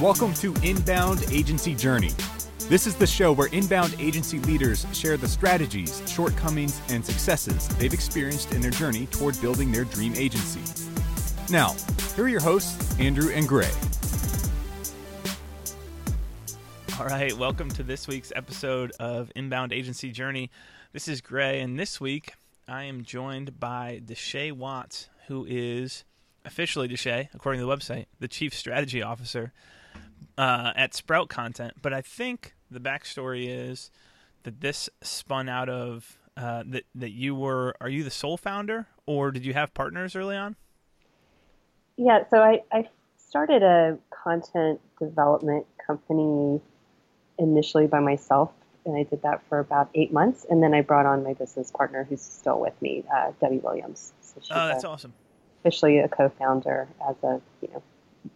Welcome to Inbound Agency Journey. This is the show where inbound agency leaders share the strategies, shortcomings, and successes they've experienced in their journey toward building their dream agency. Now, here are your hosts, Andrew and Gray. All right, welcome to this week's episode of Inbound Agency Journey. This is Gray, and this week I am joined by Deshay Watts, who is officially Deshay, according to the website, the Chief Strategy Officer uh, at Sprout Content. But I think the backstory is that this spun out of uh, that that you were. Are you the sole founder, or did you have partners early on? Yeah, so I, I started a content development company initially by myself, and I did that for about eight months, and then I brought on my business partner, who's still with me, uh, Debbie Williams. So oh, that's a, awesome. Officially a co-founder as of you know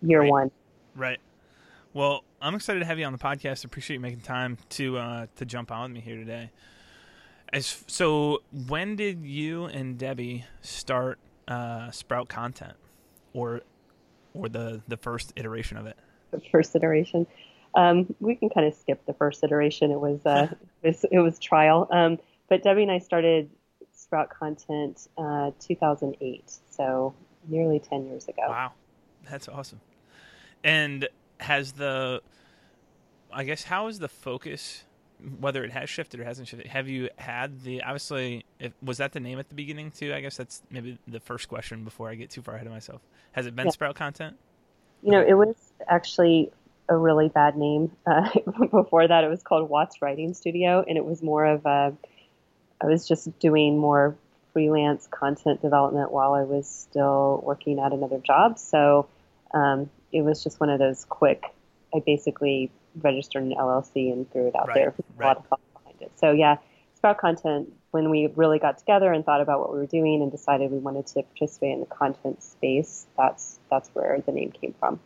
year right. one. Right. Well, I'm excited to have you on the podcast. I Appreciate you making time to uh, to jump on with me here today. As so, when did you and Debbie start uh, Sprout Content, or or the the first iteration of it? The first iteration. Um, we can kind of skip the first iteration. It was uh, it, was, it was trial. Um, but Debbie and I started Sprout Content uh, 2008, so nearly 10 years ago. Wow, that's awesome. And has the I guess how is the focus whether it has shifted or hasn't shifted have you had the obviously if, was that the name at the beginning too i guess that's maybe the first question before i get too far ahead of myself has it been yeah. sprout content you know it was actually a really bad name uh, before that it was called watts writing studio and it was more of a i was just doing more freelance content development while i was still working at another job so um, it was just one of those quick. I basically registered an LLC and threw it out right, there. Right. A lot of thought behind it. So yeah, Sprout Content. When we really got together and thought about what we were doing and decided we wanted to participate in the content space, that's that's where the name came from.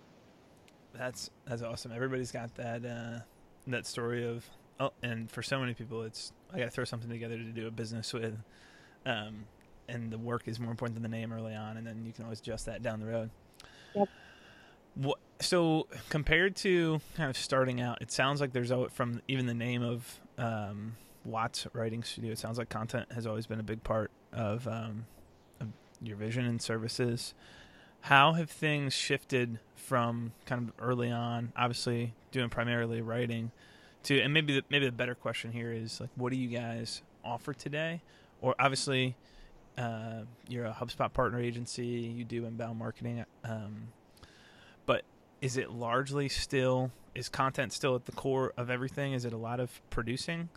That's that's awesome. Everybody's got that uh, that story of oh, and for so many people, it's I got to throw something together to do a business with, um, and the work is more important than the name early on, and then you can always adjust that down the road. Yep. What, so compared to kind of starting out, it sounds like there's from even the name of um, Watts Writing Studio. It sounds like content has always been a big part of, um, of your vision and services. How have things shifted from kind of early on, obviously doing primarily writing, to and maybe the, maybe the better question here is like, what do you guys offer today? Or obviously, uh, you're a HubSpot partner agency. You do inbound marketing. Um, but is it largely still is content still at the core of everything? Is it a lot of producing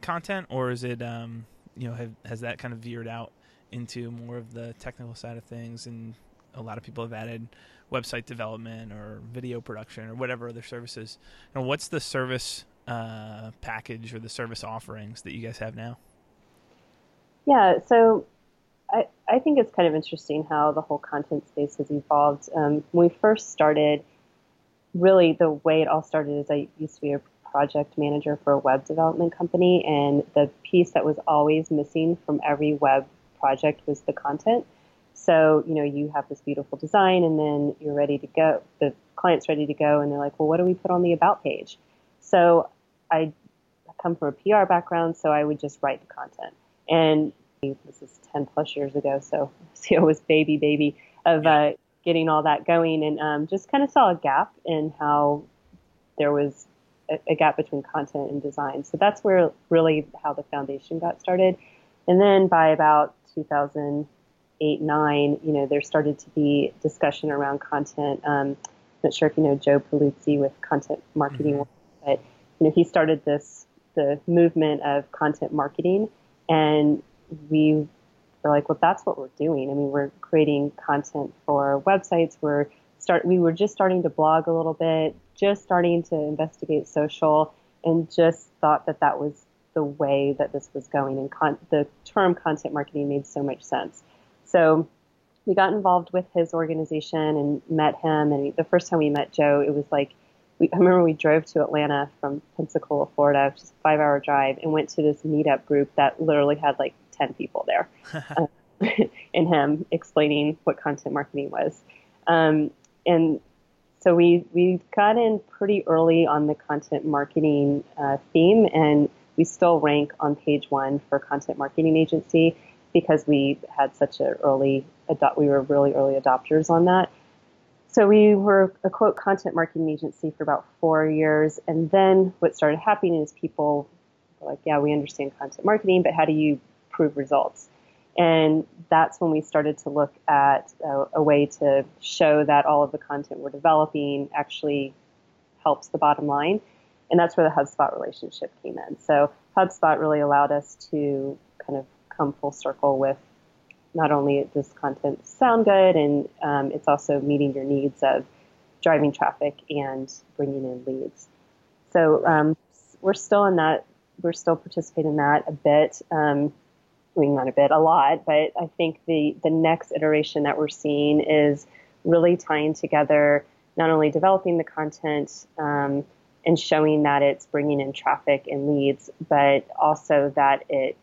content, or is it um, you know have, has that kind of veered out into more of the technical side of things? And a lot of people have added website development or video production or whatever other services. And what's the service uh, package or the service offerings that you guys have now? Yeah, so I, I think it's kind of interesting how the whole content space has evolved. Um, when we first started, really the way it all started is I used to be a project manager for a web development company, and the piece that was always missing from every web project was the content. So, you know, you have this beautiful design and then you're ready to go. The client's ready to go and they're like, well, what do we put on the about page? So I come from a PR background, so I would just write the content. And this is 10 plus years ago, so it was baby, baby of uh, getting all that going and um, just kind of saw a gap in how there was a, a, gap between content and design. So that's where really how the foundation got started. And then by about 2008, nine, you know, there started to be discussion around content. Um, not sure if you know Joe Pulizzi with content marketing, mm-hmm. but you know, he started this the movement of content marketing, and we we're like, well, that's what we're doing. I mean, we're creating content for websites. We're start. We were just starting to blog a little bit, just starting to investigate social, and just thought that that was the way that this was going. And con- the term content marketing made so much sense. So we got involved with his organization and met him. And the first time we met Joe, it was like we, I remember we drove to Atlanta from Pensacola, Florida, just a five hour drive, and went to this meetup group that literally had like 10 people there. uh, and him explaining what content marketing was. Um, and so we, we got in pretty early on the content marketing uh, theme, and we still rank on page one for content marketing agency because we had such an early, adopt, we were really early adopters on that. So we were a quote content marketing agency for about four years, and then what started happening is people were like, "Yeah, we understand content marketing, but how do you prove results?" And that's when we started to look at a, a way to show that all of the content we're developing actually helps the bottom line, and that's where the HubSpot relationship came in. So HubSpot really allowed us to kind of come full circle with not only does content sound good, and um, it's also meeting your needs of driving traffic and bringing in leads. So um, we're still in that. We're still participating in that a bit. Um, I mean, not a bit, a lot. But I think the the next iteration that we're seeing is really tying together not only developing the content um, and showing that it's bringing in traffic and leads, but also that it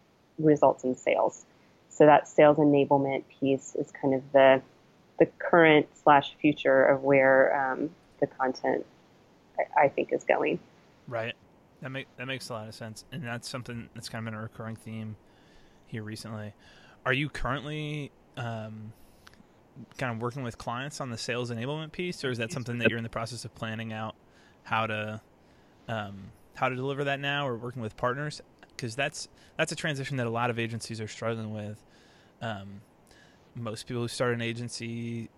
results in sales. So that sales enablement piece is kind of the the current slash future of where um, the content I, I, think is going. Right. That make that makes a lot of sense, and that's something that's kind of been a recurring theme here recently. Are you currently um, kind of working with clients on the sales enablement piece, or is that something that you're in the process of planning out how to um, how to deliver that now, or working with partners? Because that's that's a transition that a lot of agencies are struggling with. Um, most people who start an agency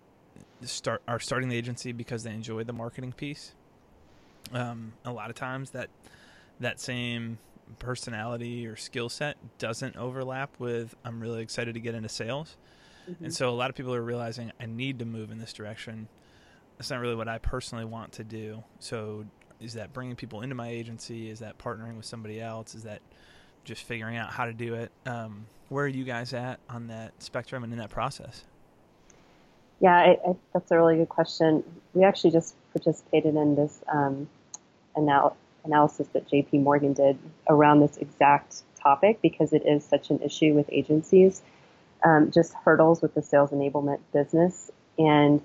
start are starting the agency because they enjoy the marketing piece. Um, a lot of times that that same personality or skill set doesn't overlap with I'm really excited to get into sales. Mm-hmm. And so a lot of people are realizing I need to move in this direction. That's not really what I personally want to do. So is that bringing people into my agency? Is that partnering with somebody else? Is that just figuring out how to do it. Um, where are you guys at on that spectrum and in that process? Yeah, I, I, that's a really good question. We actually just participated in this um, anal- analysis that JP Morgan did around this exact topic because it is such an issue with agencies, um, just hurdles with the sales enablement business. And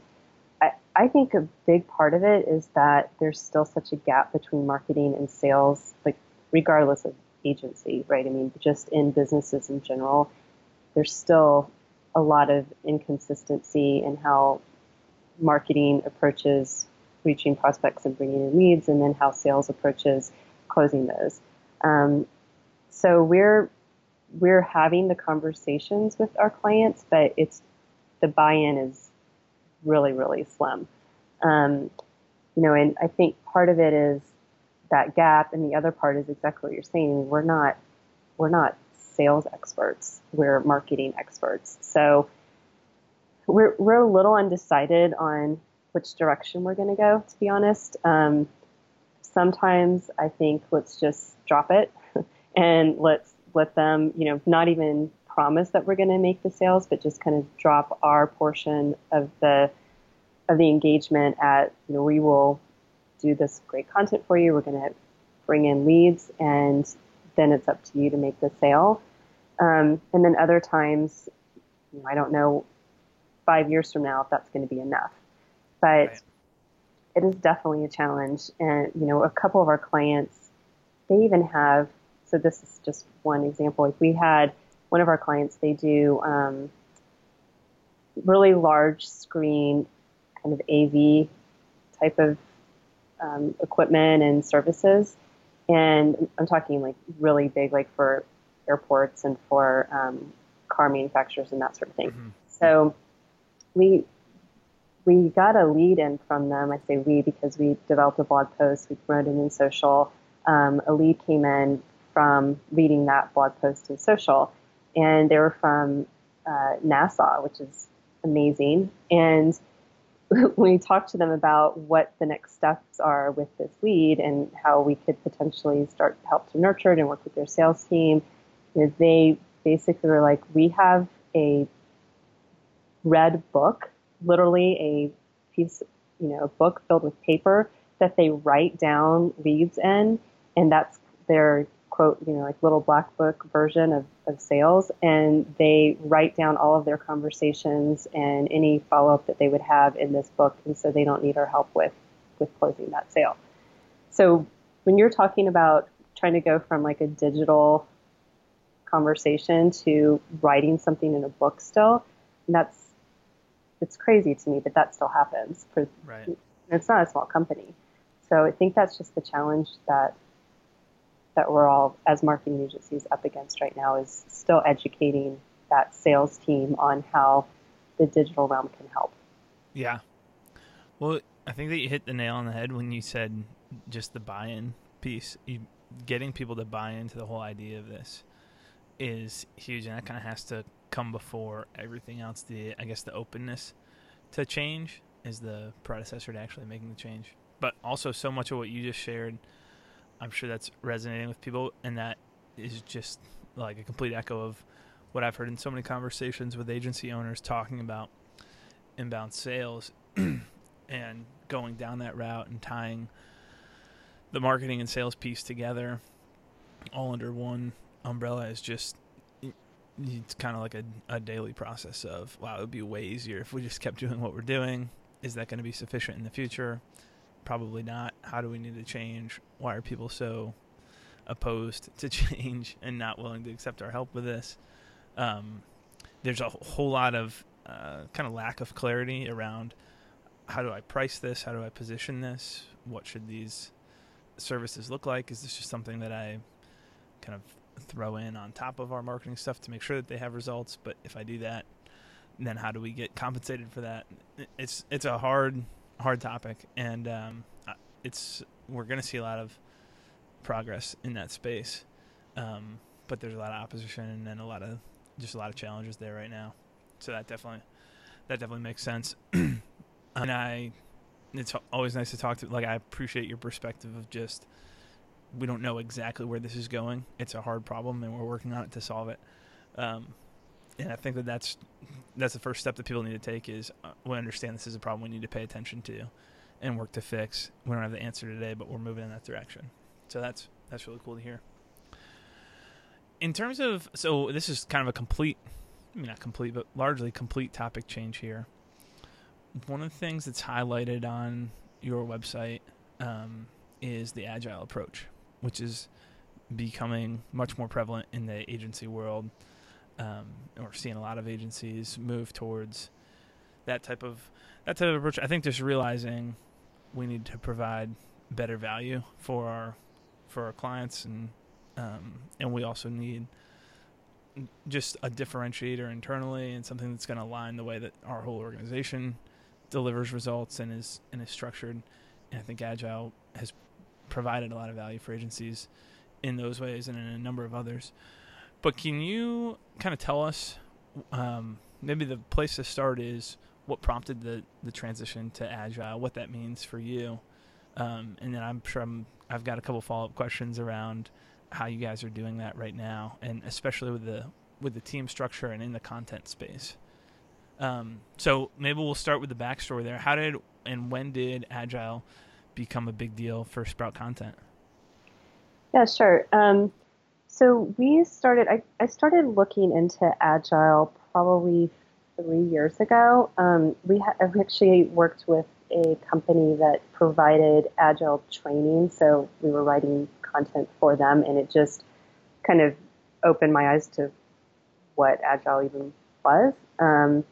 I, I think a big part of it is that there's still such a gap between marketing and sales, like regardless of agency, right? I mean, just in businesses in general, there's still a lot of inconsistency in how marketing approaches reaching prospects and bringing in leads, and then how sales approaches closing those. Um, so we're we're having the conversations with our clients, but it's the buy-in is really really slim. Um, you know, and I think part of it is that gap. And the other part is exactly what you're saying. We're not we're not sales experts. We're marketing experts. So we're we're a little undecided on which direction we're going to go. To be honest, um, sometimes I think let's just drop it and let's let them, you know, not even promise that we're going to make the sales, but just kind of drop our portion of the of the engagement at, you know, we will do this great content for you. We're going to bring in leads, and then it's up to you to make the sale. Um, and then other times, you know, I don't know five years from now if that's going to be enough. But right. it is definitely a challenge. And, you know, a couple of our clients, they even have, so this is just one example. Like we had one of our clients, they do um, really large screen kind of AV type of um, equipment and services. And I'm talking like really big, like for airports and for um, car manufacturers and that sort of thing. Mm-hmm. So we we got a lead in from them. I say we because we developed a blog post, we promoted it in social. Um, a lead came in from reading that blog post in social, and they were from uh, NASA, which is amazing. And when we talked to them about what the next steps are with this lead and how we could potentially start help to nurture it and work with their sales team, you know, they basically were like, we have a red book, literally a piece, you know, a book filled with paper that they write down leads in, and that's their quote, you know, like little black book version of, of sales, and they write down all of their conversations and any follow up that they would have in this book, and so they don't need our help with with closing that sale. So when you're talking about trying to go from like a digital conversation to writing something in a book still, that's it's crazy to me, but that still happens. For, right. It's not a small company. So I think that's just the challenge that that we're all as marketing agencies up against right now is still educating that sales team on how the digital realm can help. Yeah. Well, I think that you hit the nail on the head when you said just the buy-in piece. You, getting people to buy into the whole idea of this is huge, and that kind of has to come before everything else. The I guess the openness to change is the predecessor to actually making the change. But also, so much of what you just shared, I'm sure that's resonating with people, and that is just like a complete echo of what I've heard in so many conversations with agency owners talking about inbound sales and going down that route and tying the marketing and sales piece together all under one umbrella is just it's kind of like a, a daily process of wow it would be way easier if we just kept doing what we're doing. Is that going to be sufficient in the future probably not. How do we need to change? Why are people so opposed to change and not willing to accept our help with this? Um, there's a whole lot of uh, kind of lack of clarity around how do i price this? How do i position this? What should these services look like? Is this just something that i kind of throw in on top of our marketing stuff to make sure that they have results. But if I do that, then how do we get compensated for that? It's it's a hard hard topic, and um, it's we're going to see a lot of progress in that space. Um, but there's a lot of opposition and a lot of just a lot of challenges there right now. So that definitely that definitely makes sense. and I, it's always nice to talk to. Like I appreciate your perspective of just we don't know exactly where this is going. It's a hard problem, and we're working on it to solve it. Um, and I think that that's that's the first step that people need to take is uh, we understand this is a problem we need to pay attention to and work to fix. We don't have the answer today, but we're moving in that direction. So that's that's really cool to hear. In terms of so this is kind of a complete, I mean not complete, but largely complete topic change here. One of the things that's highlighted on your website um, is the agile approach which is becoming much more prevalent in the agency world. Um, we're seeing a lot of agencies move towards that type of that type of approach. I think just realizing we need to provide better value for our for our clients, and um, and we also need just a differentiator internally and something that's going to align the way that our whole organization delivers results and is and is structured. And I think Agile has provided a lot of value for agencies in those ways and in a number of others. But can you kind of tell us um, maybe the place to start is what prompted the, the transition to agile, what that means for you, um, and then I'm sure I'm, I've got a couple follow up questions around how you guys are doing that right now, and especially with the with the team structure and in the content space. Um, so maybe we'll start with the backstory there. How did and when did agile become a big deal for Sprout content? Yeah, sure. Um, so we started, I, I, started looking into Agile probably three years ago. Um, we ha- actually worked with a company that provided Agile training, so we were writing content for them, and it just kind of opened my eyes to what Agile even was. Um,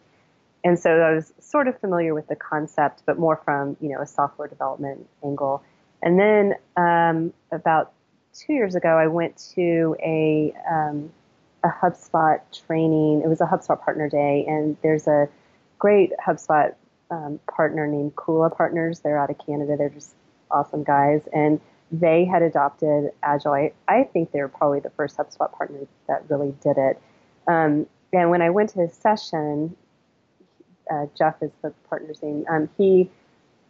and so I was sort of familiar with the concept, but more from you know a software development angle. And then um, about two years ago, I went to a um, a HubSpot training. It was a HubSpot Partner Day, and there's a great HubSpot um, partner named Kula Partners. They're out of Canada. They're just awesome guys, and they had adopted Agile. I, I think they were probably the first HubSpot partner that really did it. Um, and when I went to his session, uh, Jeff is the partner's name. Um, he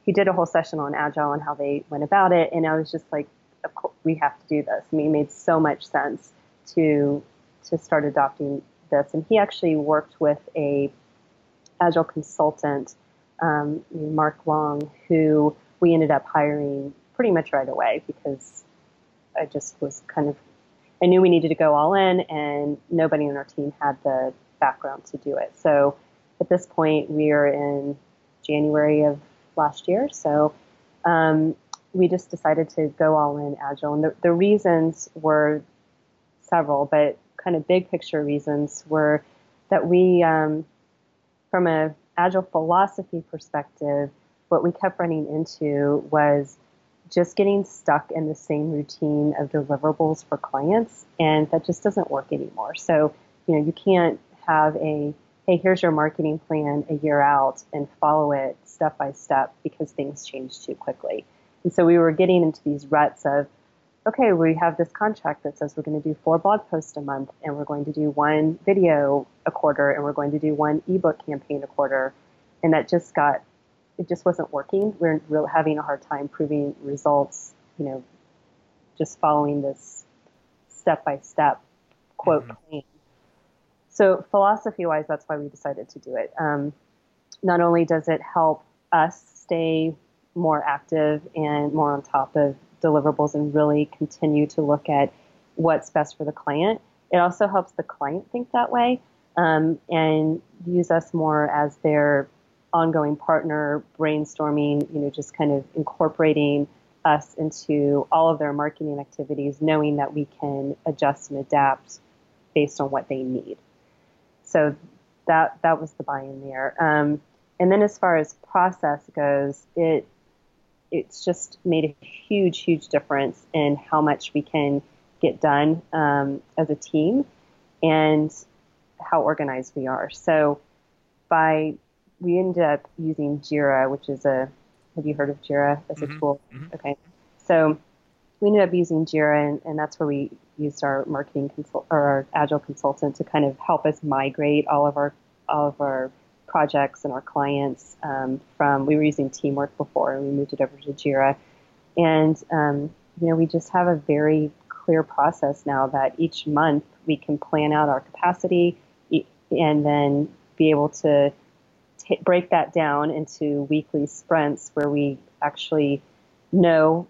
he did a whole session on agile and how they went about it, and I was just like, of course, we have to do this. I mean, it made so much sense to to start adopting this. And he actually worked with a agile consultant, um, Mark Long, who we ended up hiring pretty much right away because I just was kind of, I knew we needed to go all in, and nobody on our team had the background to do it. So at this point, we are in January of last year. So um, we just decided to go all in Agile. And the, the reasons were several, but kind of big picture reasons were that we, um, from a Agile philosophy perspective, what we kept running into was just getting stuck in the same routine of deliverables for clients, and that just doesn't work anymore. So, you know, you can't have a hey, here's your marketing plan a year out and follow it step by step because things change too quickly. And so we were getting into these ruts of, okay, we have this contract that says we're going to do four blog posts a month and we're going to do one video a quarter and we're going to do one ebook campaign a quarter. And that just got it just wasn't working. We we're having a hard time proving results, you know, just following this step by step quote mm-hmm. plan. So philosophy wise, that's why we decided to do it. Um, not only does it help us stay more active and more on top of deliverables and really continue to look at what's best for the client, it also helps the client think that way um, and use us more as their ongoing partner, brainstorming, you know, just kind of incorporating us into all of their marketing activities, knowing that we can adjust and adapt based on what they need. So that that was the buy-in there. Um, and then as far as process goes, it it's just made a huge, huge difference in how much we can get done um, as a team and how organized we are. So by we ended up using Jira, which is a have you heard of Jira as a mm-hmm. tool? Mm-hmm. Okay, so we ended up using Jira, and, and that's where we used our marketing consult or our agile consultant to kind of help us migrate all of our all of our projects and our clients um, from we were using Teamwork before, and we moved it over to Jira, and um, you know we just have a very clear process now that each month we can plan out our capacity and then be able to t- break that down into weekly sprints where we actually know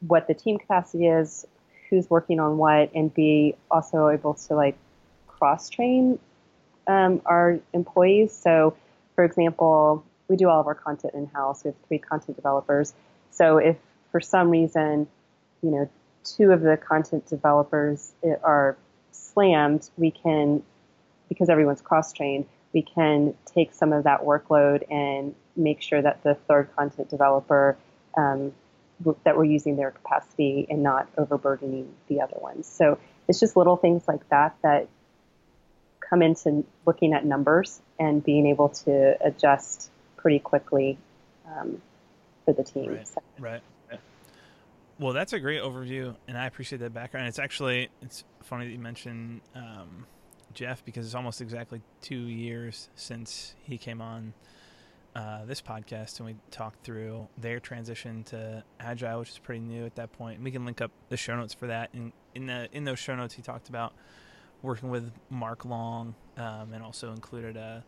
what the team capacity is, who's working on what, and be also able to like cross train um, our employees. So, for example, we do all of our content in house. We have three content developers. So, if for some reason, you know, two of the content developers are slammed, we can, because everyone's cross trained, we can take some of that workload and make sure that the third content developer um, that we're using their capacity and not overburdening the other ones. So it's just little things like that that come into looking at numbers and being able to adjust pretty quickly um, for the team. Right. So. right. Well, that's a great overview, and I appreciate that background. It's actually it's funny that you mentioned um, Jeff because it's almost exactly two years since he came on uh, this podcast and we talked through their transition to agile, which is pretty new at that point. And we can link up the show notes for that. And in the in those show notes, he talked about working with Mark Long um, and also included a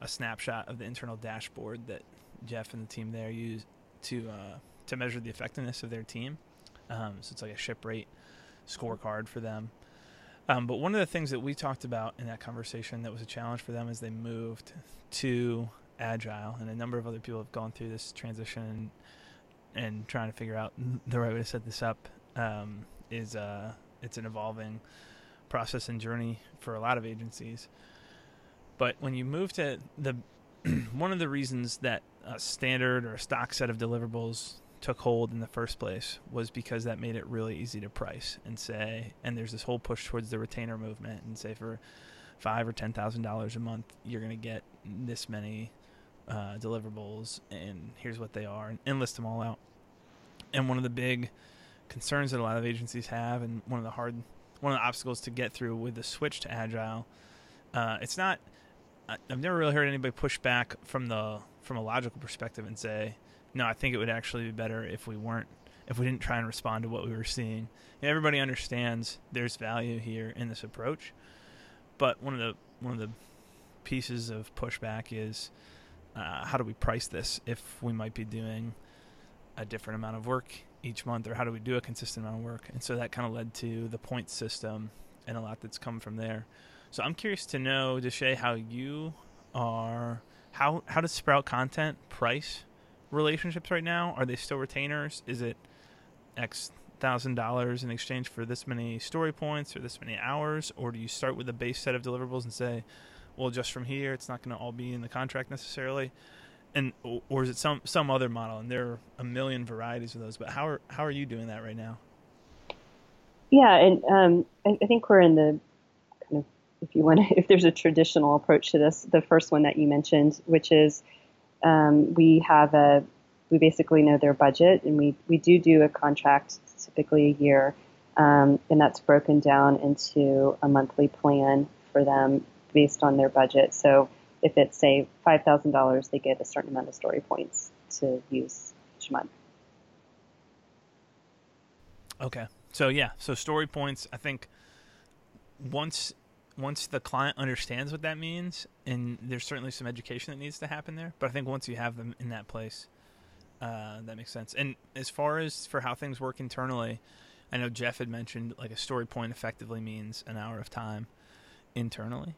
a snapshot of the internal dashboard that Jeff and the team there use to uh, to measure the effectiveness of their team. Um, so it's like a ship rate scorecard for them. Um, but one of the things that we talked about in that conversation that was a challenge for them as they moved to agile, and a number of other people have gone through this transition and, and trying to figure out the right way to set this up um, is uh, it's an evolving process and journey for a lot of agencies. But when you move to the one of the reasons that a standard or a stock set of deliverables took hold in the first place was because that made it really easy to price and say and there's this whole push towards the retainer movement and say for five or ten thousand dollars a month you're going to get this many uh, deliverables and here's what they are and, and list them all out and one of the big concerns that a lot of agencies have and one of the hard one of the obstacles to get through with the switch to agile uh, it's not i've never really heard anybody push back from the from a logical perspective and say no, I think it would actually be better if we weren't if we didn't try and respond to what we were seeing. And everybody understands there's value here in this approach, but one of the one of the pieces of pushback is uh, how do we price this if we might be doing a different amount of work each month, or how do we do a consistent amount of work? And so that kind of led to the point system and a lot that's come from there. So I'm curious to know, Deshay, how you are. How how does Sprout Content price relationships right now? Are they still retainers? Is it X thousand dollars in exchange for this many story points or this many hours, or do you start with a base set of deliverables and say, well, just from here, it's not going to all be in the contract necessarily? And or is it some some other model? And there are a million varieties of those. But how are how are you doing that right now? Yeah, and um, I, I, think we're in the kind of if you want to, if there's a traditional approach to this, the first one that you mentioned, which is um, we have a we basically know their budget, and we we do do a contract typically a year, um, and that's broken down into a monthly plan for them based on their budget. So if it's say five thousand dollars, they get a certain amount of story points to use each month. Okay, so yeah, so story points. I think once once the client understands what that means, and there's certainly some education that needs to happen there. But I think once you have them in that place, uh, that makes sense. And as far as for how things work internally, I know Jeff had mentioned like a story point effectively means an hour of time internally.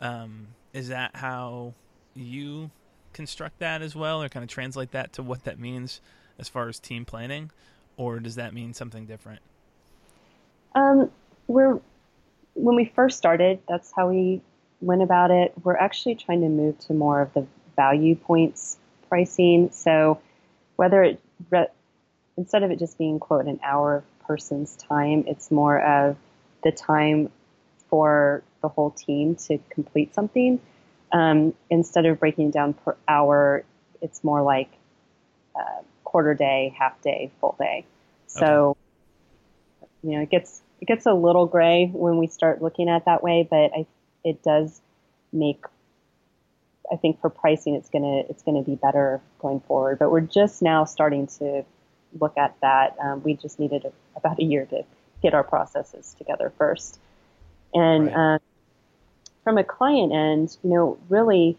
Um, is that how you construct that as well, or kind of translate that to what that means as far as team planning, or does that mean something different? Um, we're when we first started, that's how we went about it. We're actually trying to move to more of the value points pricing. So whether it re- instead of it just being quote an hour person's time, it's more of the time for the whole team to complete something. Um, instead of breaking down per hour, it's more like uh, quarter day, half day, full day. So, okay. you know, it gets it gets a little gray when we start looking at it that way, but I, it does make. I think for pricing, it's gonna it's gonna be better going forward. But we're just now starting to look at that. Um, we just needed a, about a year to get our processes together first. And right. uh, from a client end, you know, really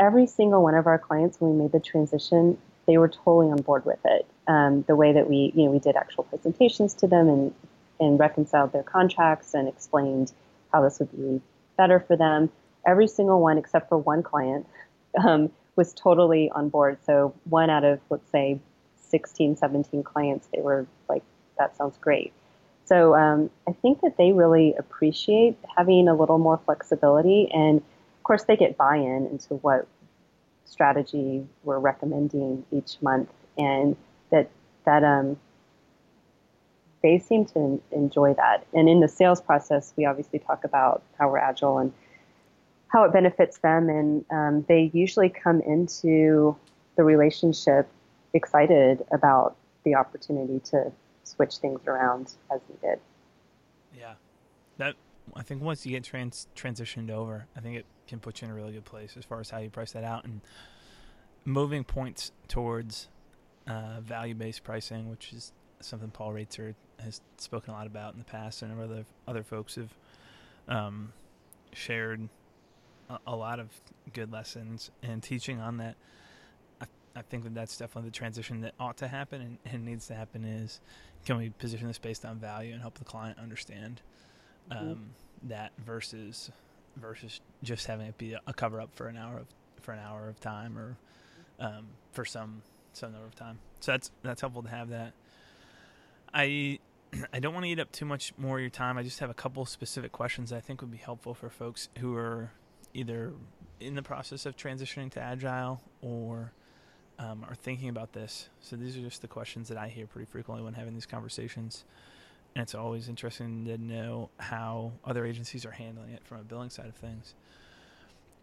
every single one of our clients, when we made the transition, they were totally on board with it. Um, the way that we, you know, we did actual presentations to them and and reconciled their contracts and explained how this would be better for them. Every single one, except for one client, um, was totally on board. So one out of let's say 16, 17 clients, they were like, "That sounds great." So um, I think that they really appreciate having a little more flexibility, and of course they get buy-in into what strategy we're recommending each month, and that that um, they seem to enjoy that. And in the sales process, we obviously talk about how we're agile and how it benefits them, and um, they usually come into the relationship excited about the opportunity to switch things around as needed. Yeah, that I think once you get trans transitioned over, I think it can put you in a really good place as far as how you price that out and moving points towards uh, value based pricing, which is something Paul Raetzer has spoken a lot about in the past, and other other folks have um, shared a, a, lot of good lessons and teaching on that. I, think that that's definitely the transition that ought to happen and, and needs to happen. Is can we position this based on value and help the client understand mm-hmm. um, mm-hmm. that versus versus just having it be a, cover up for an hour of for an hour of time or um, for some some number of time. So that's that's helpful to have that. I I don't want to eat up too much more of your time. I just have a couple specific questions I think would be helpful for folks who are either in the process of transitioning to agile or um, are thinking about this. So these are just the questions that I hear pretty frequently when having these conversations. And it's always interesting to know how other agencies are handling it from a billing side of things.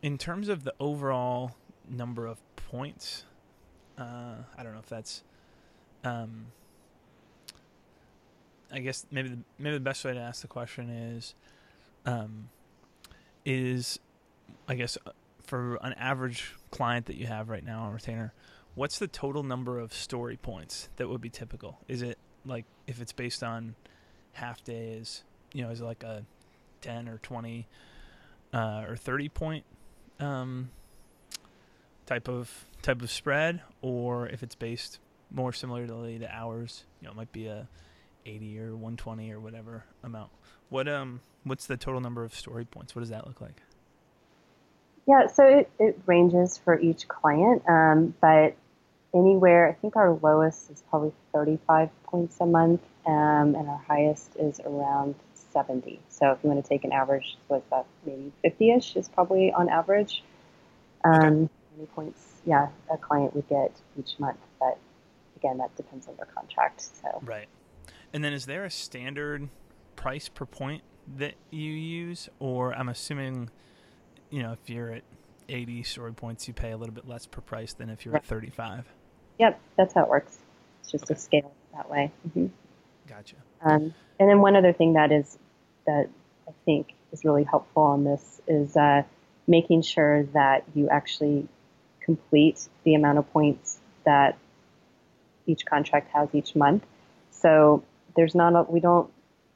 In terms of the overall number of points, uh, I don't know if that's. Um, I guess maybe the, maybe the best way to ask the question is, um, is I guess uh, for an average client that you have right now on retainer, what's the total number of story points that would be typical? Is it like if it's based on half days, you know, is it like a 10 or 20 uh, or 30 point um, type of type of spread or if it's based more similarly to ours. You know, it might be a 80 or 120 or whatever amount. What um what's the total number of story points? What does that look like? Yeah, so it, it ranges for each client, um, but anywhere, I think our lowest is probably 35 points a month, um, and our highest is around 70. So if you want to take an average, what's that, maybe 50 ish is probably on average. Um, okay. Many points, yeah, a client would get each month, but again, that depends on their contract. So Right. And then is there a standard price per point that you use, or I'm assuming, you know, if you're at 80 story points, you pay a little bit less per price than if you're right. at 35. Yep, that's how it works. It's just okay. a scale that way. Mm-hmm. Gotcha. Um, and then one other thing that is that I think is really helpful on this is uh, making sure that you actually complete the amount of points that each contract has each month. So there's not a, we don't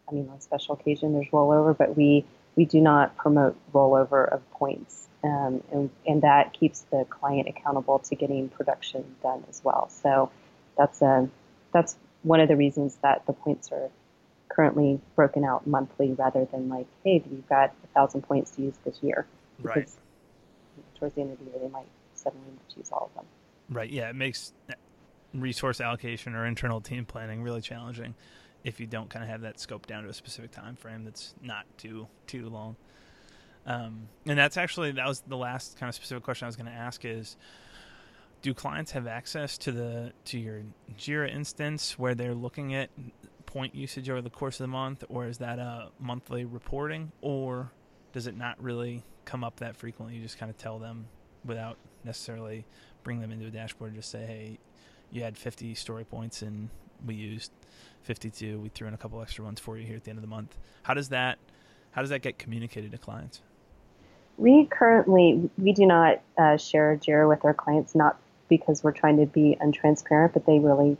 I mean on special occasion there's rollover, but we we do not promote rollover of points, um, and, and that keeps the client accountable to getting production done as well. So that's a that's one of the reasons that the points are currently broken out monthly rather than like, hey, you've got a thousand points to use this year. Because right. towards the end of the year, they might suddenly use all of them. Right. Yeah. It makes resource allocation or internal team planning really challenging if you don't kind of have that scope down to a specific time frame that's not too too long. Um, and that's actually that was the last kind of specific question I was going to ask is do clients have access to the to your Jira instance where they're looking at point usage over the course of the month, or is that a monthly reporting, or does it not really come up that frequently? You just kind of tell them without necessarily bring them into a dashboard. and Just say, hey, you had 50 story points and we used 52. We threw in a couple extra ones for you here at the end of the month. How does that how does that get communicated to clients? We currently we do not uh, share Jira with our clients, not because we're trying to be untransparent, but they really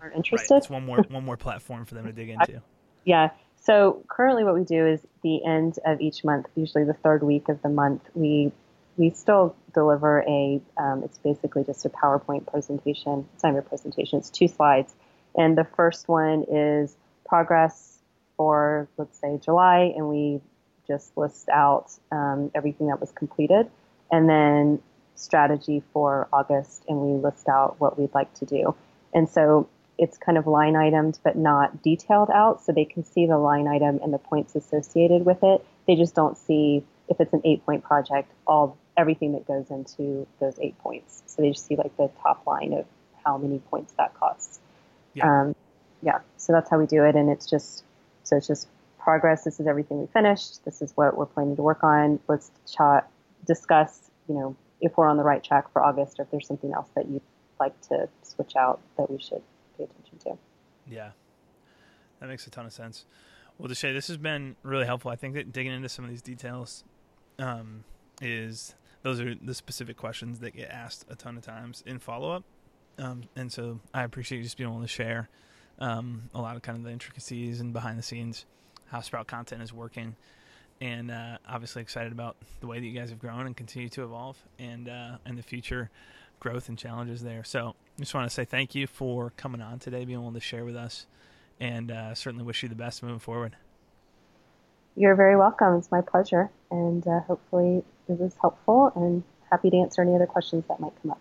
aren't interested. Right. It's one more one more platform for them to dig into. yeah. So currently, what we do is the end of each month, usually the third week of the month, we we still deliver a. Um, it's basically just a PowerPoint presentation. It's not a presentation. It's two slides, and the first one is progress for let's say July, and we just list out um, everything that was completed, and then strategy for August, and we list out what we'd like to do. And so it's kind of line items but not detailed out so they can see the line item and the points associated with it. They just don't see if it's an eight point project all everything that goes into those eight points. So they just see like the top line of how many points that costs yeah. Um, yeah so that's how we do it and it's just so it's just progress this is everything we finished this is what we're planning to work on let's chat discuss you know if we're on the right track for august or if there's something else that you'd like to switch out that we should pay attention to. Yeah, that makes a ton of sense. Well, Deshay, this has been really helpful. I think that digging into some of these details um, is those are the specific questions that get asked a ton of times in follow up. Um, and so I appreciate you just being able to share um, a lot of kind of the intricacies and behind the scenes, how Sprout content is working, and uh, obviously excited about the way that you guys have grown and continue to evolve, and uh, in the future growth and challenges there. So just want to say thank you for coming on today, being willing to share with us, and uh, certainly wish you the best moving forward. You're very welcome. It's my pleasure, and uh, hopefully it was helpful. And happy to answer any other questions that might come up.